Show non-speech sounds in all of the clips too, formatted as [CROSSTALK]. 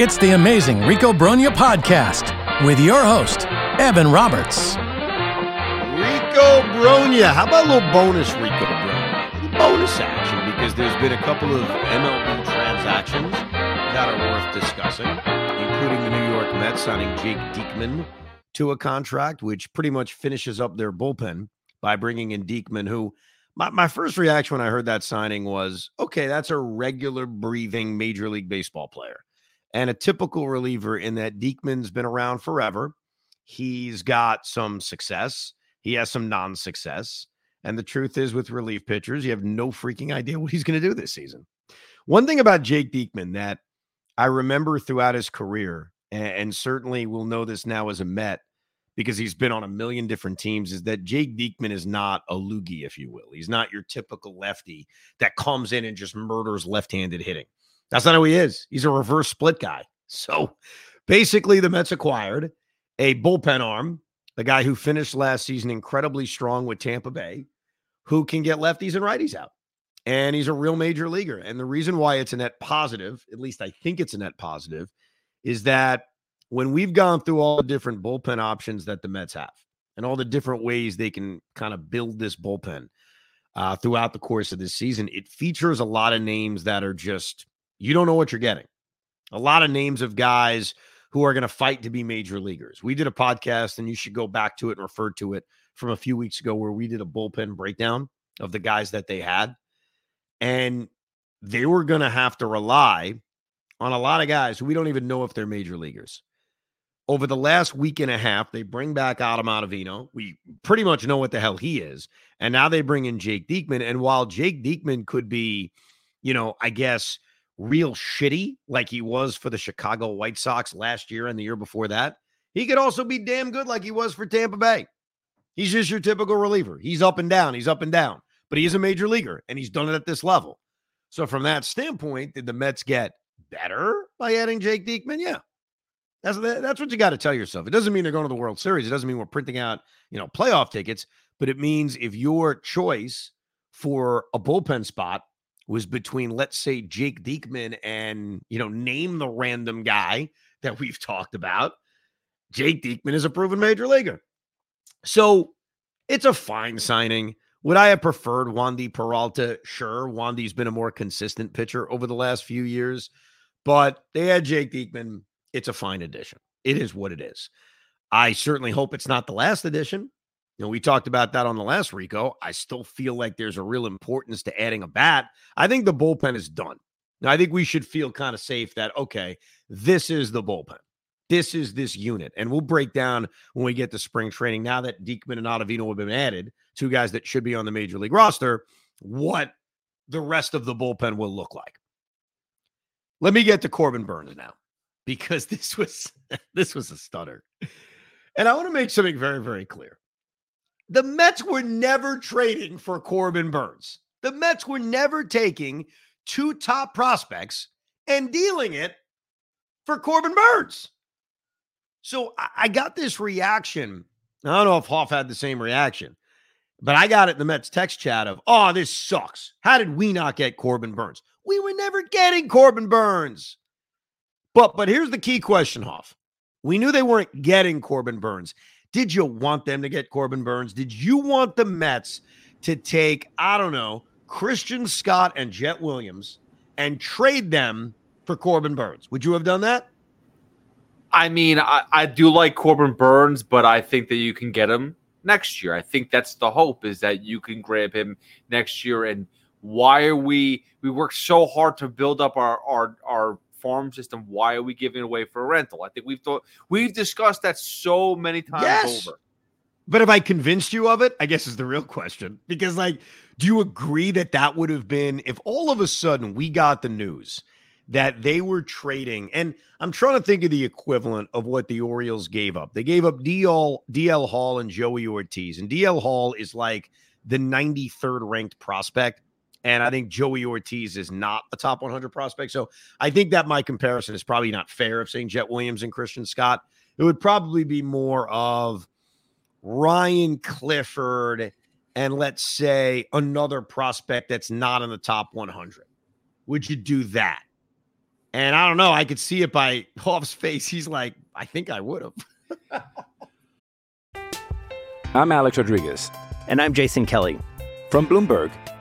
It's the amazing Rico Brogna podcast with your host, Evan Roberts. Rico Brogna. How about a little bonus Rico Brogna? Bonus action because there's been a couple of MLB transactions that are worth discussing, including the New York Mets signing Jake Diekman to a contract, which pretty much finishes up their bullpen by bringing in Diekman, who my, my first reaction when I heard that signing was, okay, that's a regular breathing Major League Baseball player and a typical reliever in that Diekman's been around forever. He's got some success. He has some non-success. And the truth is, with relief pitchers, you have no freaking idea what he's going to do this season. One thing about Jake Diekman that I remember throughout his career, and, certainly will know this now as a Met because he's been on a million different teams, is that Jake Diekman is not a loogie, if you will. He's not your typical lefty that comes in and just murders left-handed hitting. That's not who he is. He's a reverse split guy. So basically, the Mets acquired a bullpen arm, the guy who finished last season incredibly strong with Tampa Bay, who can get lefties and righties out. And he's a real major leaguer. And the reason why it's a net positive, at least I think it's a net positive, is that when we've gone through all the different bullpen options that the Mets have and all the different ways they can kind of build this bullpen uh, throughout the course of this season, it features a lot of names that are just, you don't know what you're getting. A lot of names of guys who are going to fight to be major leaguers. We did a podcast, and you should go back to it and refer to it from a few weeks ago where we did a bullpen breakdown of the guys that they had. And they were going to have to rely on a lot of guys who we don't even know if they're major leaguers. Over the last week and a half, they bring back Adam Ottavino. We pretty much know what the hell he is. And now they bring in Jake Diekman. And while Jake Diekman could be, you know, I guess real shitty like he was for the Chicago White Sox last year and the year before that, he could also be damn good like he was for Tampa Bay. He's just your typical reliever. He's up and down. He's up and down, but he is a major leaguer and he's done it at this level. So, from that standpoint, did the Mets get better by adding Jake Diekman? Yeah. That's, that's what you got to tell yourself. It doesn't mean they're going to the World Series. It doesn't mean we're printing out, you know, playoff tickets, but it means if your choice for a bullpen spot was between, let's say, Jake Diekman and, you know, name the random guy that we've talked about, Jake Diekman is a proven major leaguer. So it's a fine signing. Would I have preferred Wandy Peralta? Sure. Wandy's been a more consistent pitcher over the last few years, but they had Jake Diekman. It's a fine addition. It is what it is. I certainly hope it's not the last edition. Know, we talked about that on the last Rico. I still feel like there's a real importance to adding a bat. I think the bullpen is done. Now, I think we should feel kind of safe that, okay, this is the bullpen. This is this unit. And we'll break down when we get to spring training. Now that Diekman and Ottavino have been added, two guys that should be on the major league roster, what the rest of the bullpen will look like. Let me get to Corbin Burnes now, because [LAUGHS] this was [LAUGHS] this was a stutter. And I want to make something very, very clear. The Mets were never trading for Corbin Burnes. The Mets were never taking two top prospects and dealing it for Corbin Burnes. So I, got this reaction. I don't know if Hoff had the same reaction, but I got it in the Mets text chat of, oh, this sucks. How did we not get Corbin Burnes? We were never getting Corbin Burnes. But but here's the key question, Hoff. We knew they weren't getting Corbin Burnes. Did you want them to get Corbin Burnes? Did you want the Mets to take, I don't know, Christian Scott and Jett Williams and trade them for Corbin Burnes? Would you have done that? I mean, I, I do like Corbin Burnes, but I think that you can get him next year. I think that's the hope is that you can grab him next year. And why are we we work so hard to build up our our our farm system? Why are we giving away for a rental? I think we've thought we've discussed that so many times yes. over. But have I convinced you of it? I guess is the real question. Because like, do you agree that that would have been if all of a sudden we got the news that they were trading. And I'm trying to think of the equivalent of what the Orioles gave up. They gave up DL, DL Hall and Joey Ortiz. And DL Hall is like the 93rd ranked prospect. And I think Joey Ortiz is not a top 100 prospect. So I think that my comparison is probably not fair of saying Jett Williams and Christian Scott. It would probably be more of Ryan Clifford and let's say another prospect that's not in the top 100. Would you do that? And I don't know. I could see it by [LAUGHS] Hoff's face. He's like, I think I would have. [LAUGHS] I'm Alex Rodriguez. And I'm Jason Kelly. From Bloomberg,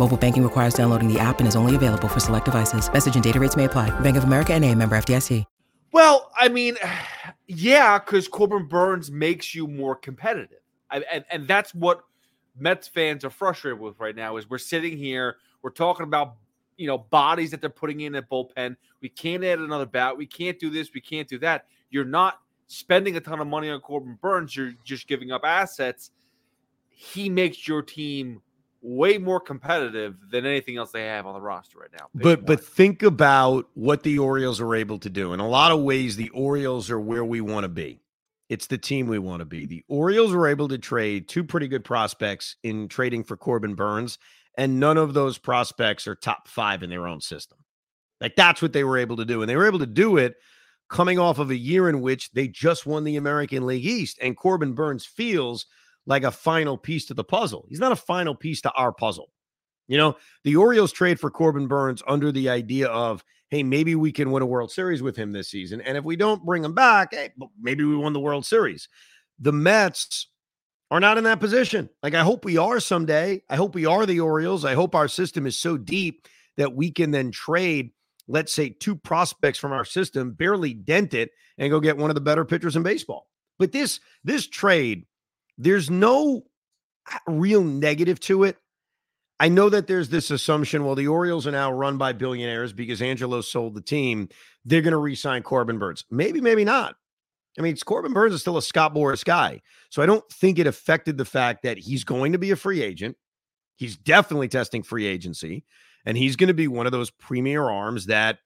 Mobile banking requires downloading the app and is only available for select devices. Message and data rates may apply. Bank of America and a member FDIC. Well, I mean, [SIGHS] yeah, because Corbin Burnes makes you more competitive, I, and and that's what Mets fans are frustrated with right now. Is we're sitting here, we're talking about you know bodies that they're putting in at bullpen. We can't add another bat. We can't do this. We can't do that. You're not spending a ton of money on Corbin Burnes. You're just giving up assets. He makes your team way more competitive than anything else they have on the roster right now. But but think about what the Orioles are able to do. In a lot of ways, the Orioles are where we want to be. It's the team we want to be. The Orioles were able to trade two pretty good prospects in trading for Corbin Burnes, and none of those prospects are top five in their own system. Like that's what they were able to do. And they were able to do it coming off of a year in which they just won the American League East. And Corbin Burnes feels like a final piece to the puzzle. He's not a final piece to our puzzle. You know, the Orioles trade for Corbin Burnes under the idea of, hey, maybe we can win a World Series with him this season. And if we don't bring him back, hey, maybe we won the World Series. The Mets are not in that position. Like, I hope we are someday. I hope we are the Orioles. I hope our system is so deep that we can then trade, let's say, two prospects from our system, barely dent it, and go get one of the better pitchers in baseball. But this this trade, there's no real negative to it. I know that there's this assumption, well, the Orioles are now run by billionaires because Angelo sold the team. They're going to re-sign Corbin Burnes. Maybe, maybe not. I mean, Corbin Burnes is still a Scott Boras guy. So I don't think it affected the fact that he's going to be a free agent. He's definitely testing free agency. And he's going to be one of those premier arms that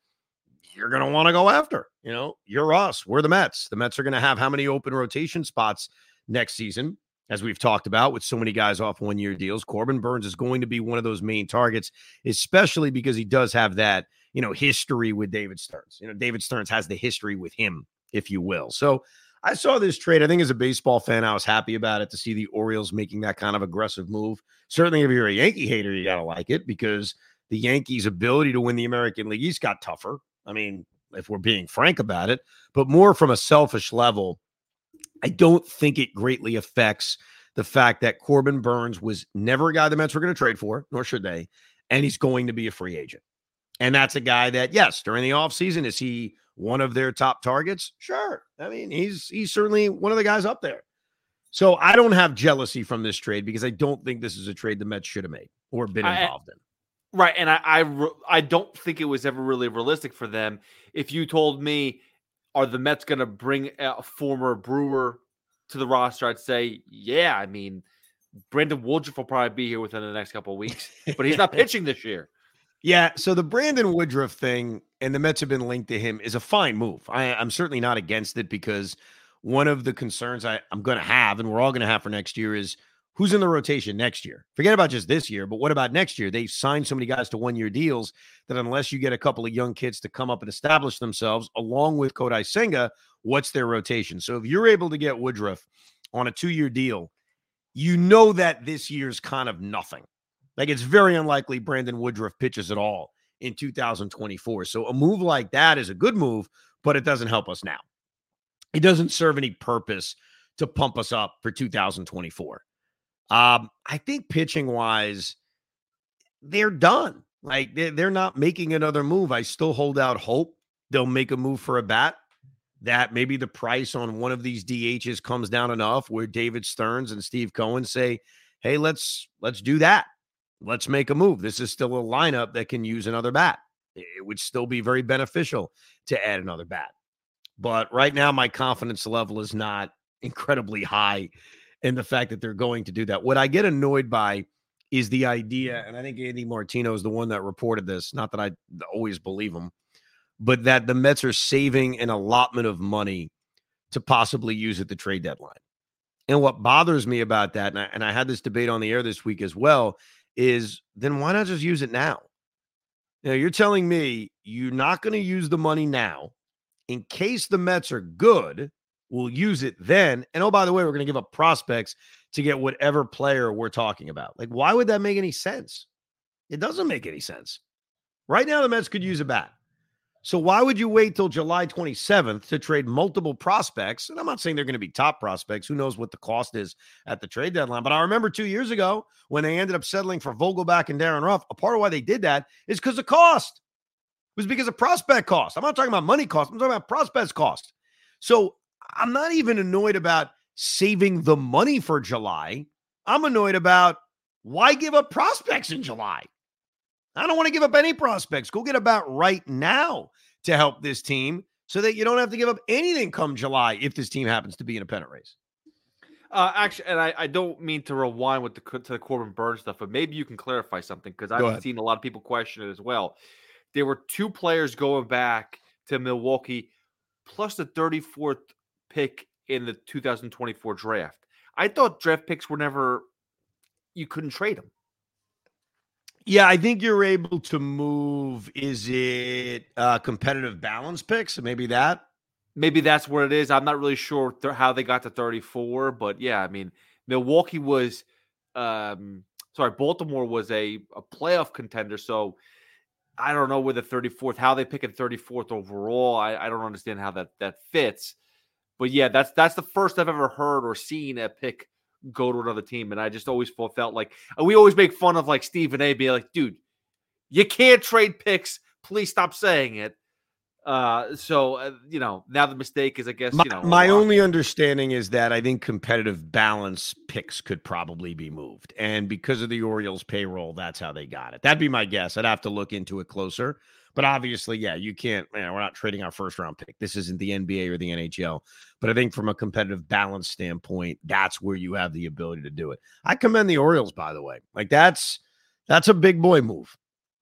you're going to want to go after. You know, you're us. We're the Mets. The Mets are going to have how many open rotation spots next season? As we've talked about with so many guys off one year deals. Corbin Burnes is going to be one of those main targets, especially because he does have that, you know, history with David Stearns. You know, David Stearns has the history with him, if you will. So I saw this trade. I think as a baseball fan, I was happy about it to see the Orioles making that kind of aggressive move. Certainly, if you're a Yankee hater, you got to like it because the Yankees' ability to win the American League East got tougher. I mean, if we're being frank about it, but more from a selfish level. I don't think it greatly affects the fact that Corbin Burnes was never a guy the Mets were going to trade for, nor should they, and he's going to be a free agent. And that's a guy that, yes, during the offseason, is he one of their top targets? Sure. I mean, he's he's certainly one of the guys up there. So I don't have jealousy from this trade because I don't think this is a trade the Mets should have made or been I- involved in. Right, and I, I I don't think it was ever really realistic for them. If you told me, are the Mets going to bring a former Brewer to the roster? I'd say, yeah. I mean, Brandon Woodruff will probably be here within the next couple of weeks, but he's not [LAUGHS] pitching this year. Yeah, so the Brandon Woodruff thing and the Mets have been linked to him is a fine move. I, I'm certainly not against it because one of the concerns I, I'm going to have, and we're all going to have for next year, is who's in the rotation next year? Forget about just this year, but what about next year? They've signed so many guys to one year deals that unless you get a couple of young kids to come up and establish themselves along with Kodai Senga, what's their rotation? So if you're able to get Woodruff on a two year deal, you know that this year's kind of nothing. Like it's very unlikely Brandon Woodruff pitches at all in 2024. So a move like that is a good move, but it doesn't help us now. It doesn't serve any purpose to pump us up for 2024. Um, I think pitching wise, they're done. Like they're, not making another move. I still hold out hope they'll make a move for a bat. That maybe the price on one of these DHs comes down enough where David Stearns and Steve Cohen say, "Hey, let's let's do that." let's make a move. This is still a lineup that can use another bat. It would still be very beneficial to add another bat. But right now, my confidence level is not incredibly high in the fact that they're going to do that. What I get annoyed by is the idea, mm. and I think Andy Martino is the one that reported this, not that I always believe him, but that the Mets are saving an allotment of money to possibly use at the trade deadline. And what bothers me about that, and I, and I had this debate on the air this week as well, is then why not just use it now? Now you're telling me you're not going to use the money now in case the Mets are good. We'll use it then. And oh, by the way, we're going to give up prospects to get whatever player we're talking about. Like, why would that make any sense? It doesn't make any sense. Right now, the Mets could use a bat. So why would you wait till July 27th to trade multiple prospects? And I'm not saying they're going to be top prospects. Who knows what the cost is at the trade deadline? But I remember two years ago when they ended up settling for Vogelbach and Darin Ruf. A part of why they did that is because of cost. It was because of prospect cost. I'm not talking about money cost. I'm talking about prospects cost. So I'm not even annoyed about saving the money for July. I'm annoyed about why give up prospects in July? I don't want to give up any prospects. Go get about right now to help this team so that you don't have to give up anything come July if this team happens to be in a pennant race. Uh, actually, and I, I don't mean to rewind with the to the Corbin Burnes stuff, but maybe you can clarify something because I've seen a lot of people question it as well. There were two players going back to Milwaukee, plus the 34th pick in the 2024 draft. I thought draft picks were never you couldn't trade them. Yeah, I think you're able to move. Is it uh, competitive balance picks? Maybe that. Maybe that's what it is. I'm not really sure th- how they got to 34, but yeah, I mean, Milwaukee was, um, sorry, Baltimore was a, a playoff contender. So I don't know where the 34th, how they pick it 34th overall. I, I don't understand how that that fits. But yeah, that's that's the first I've ever heard or seen a pick go to another team. And I just always felt like we always make fun of like Stephen A. being like, dude, you can't trade picks. Please stop saying it. Uh, so uh, you know now the mistake is, I guess, my, you know, my only understanding is that I think competitive balance picks could probably be moved, and because of the Orioles payroll, that's how they got it. That'd be my guess. I'd have to look into it closer. But obviously, yeah, you can't, man, we're not trading our first round pick. This isn't the NBA or the NHL. But I think from a competitive balance standpoint, that's where you have the ability to do it. I commend the Orioles, by the way. Like that's that's a big boy move.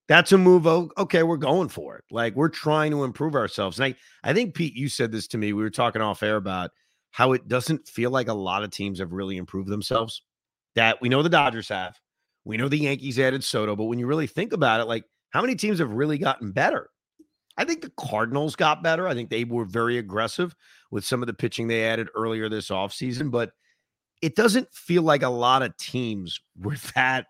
That's a move. Oh, okay, we're going for it. Like we're trying to improve ourselves. And I, I think Pete, you said this to me. We were talking off air about how it doesn't feel like a lot of teams have really improved themselves. That we know the Dodgers have. We know the Yankees added Soto, but when you really think about it, like how many teams have really gotten better? I think the Cardinals got better. I think they were very aggressive with some of the pitching they added earlier this offseason, but it doesn't feel like a lot of teams [LAUGHS] were that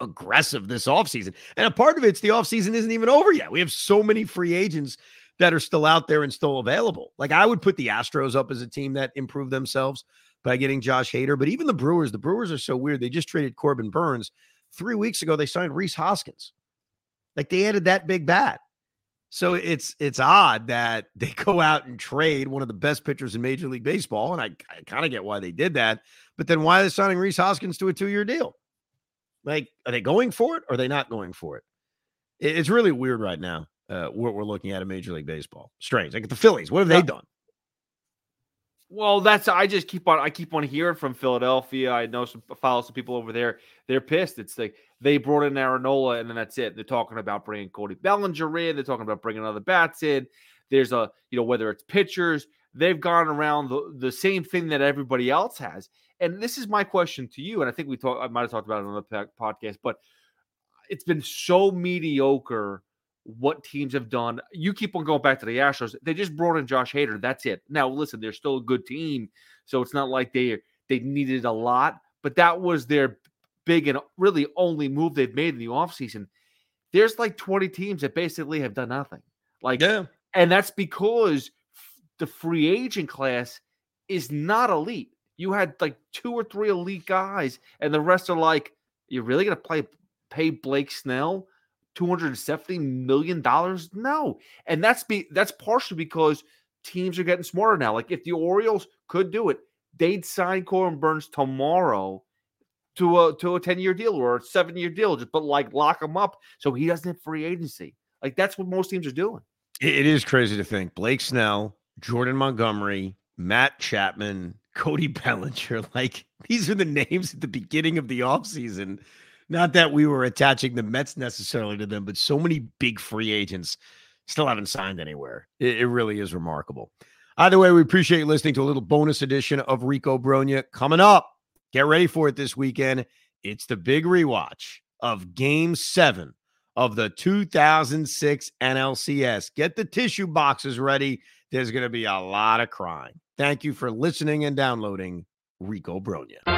aggressive this offseason. And a part of it's the offseason isn't even over yet. We have so many free agents that are still out there and still available. Like I would put the Astros up as a team that improved themselves by getting Josh Hader, but even the Brewers, the Brewers are so weird. They just traded Corbin Burnes. Three weeks ago, they signed Rhys Hoskins. Like they added that big bat. So it's it's odd that [LAUGHS] they go out and trade one of the best pitchers in Major League Baseball, and I, I kind of get why they did that. But then why are they signing Rhys Hoskins to a two year deal? Like, are they going for it? or Are they not going for it? it it's really weird right now. Uh, what we're looking at in Major League Baseball. Strange. Like the Phillies, what have they done? Well, that's I just keep on I keep on hearing from Philadelphia. I know some follow some people over there. They're pissed. It's like they brought in Aaron Nola and then that's it. They're talking about bringing Cody Bellinger in. They're talking about bringing other bats in. There's a you know whether it's pitchers, they've gone around the, the same thing that everybody else has. And this is my question to you. And I think we talked. I might have talked about it on the podcast, but it's been so mediocre what teams have done. You keep on going back to the Astros. They just brought in Josh Hader. That's it. Now, listen, they're still a good team, so it's not like they they needed a lot, but that was their big and really only move they've made in the offseason. There's like 20 teams that basically have done nothing. Like, yeah. and that's because the free agent class is not elite. You had like two or three elite guys, and the rest are like, you're really gonna play pay Blake Snell 270 million dollars? No. And that's be that's partially because teams are getting smarter now. Like if the Orioles could do it, they'd sign Corbin Burnes tomorrow to a to a 10-year deal or a 7-year deal, just but like lock him up so he doesn't have free agency. Like that's what most teams are doing. It is crazy to think Blake Snell, Jordan Montgomery, Matt Chapman, Cody Bellinger, [LAUGHS] like these are the names at the beginning of the offseason not that we were attaching the Mets necessarily to them, but so many big free agents still haven't signed anywhere. It, it really is remarkable. Either way, we appreciate listening to a little bonus edition of Rico Brogna coming up. Get ready for it this weekend. It's the big rewatch of Game Seven of the 2006 NLCS. Get the tissue boxes ready. There's going to be a lot of crying. Thank you for listening and downloading Rico Brogna.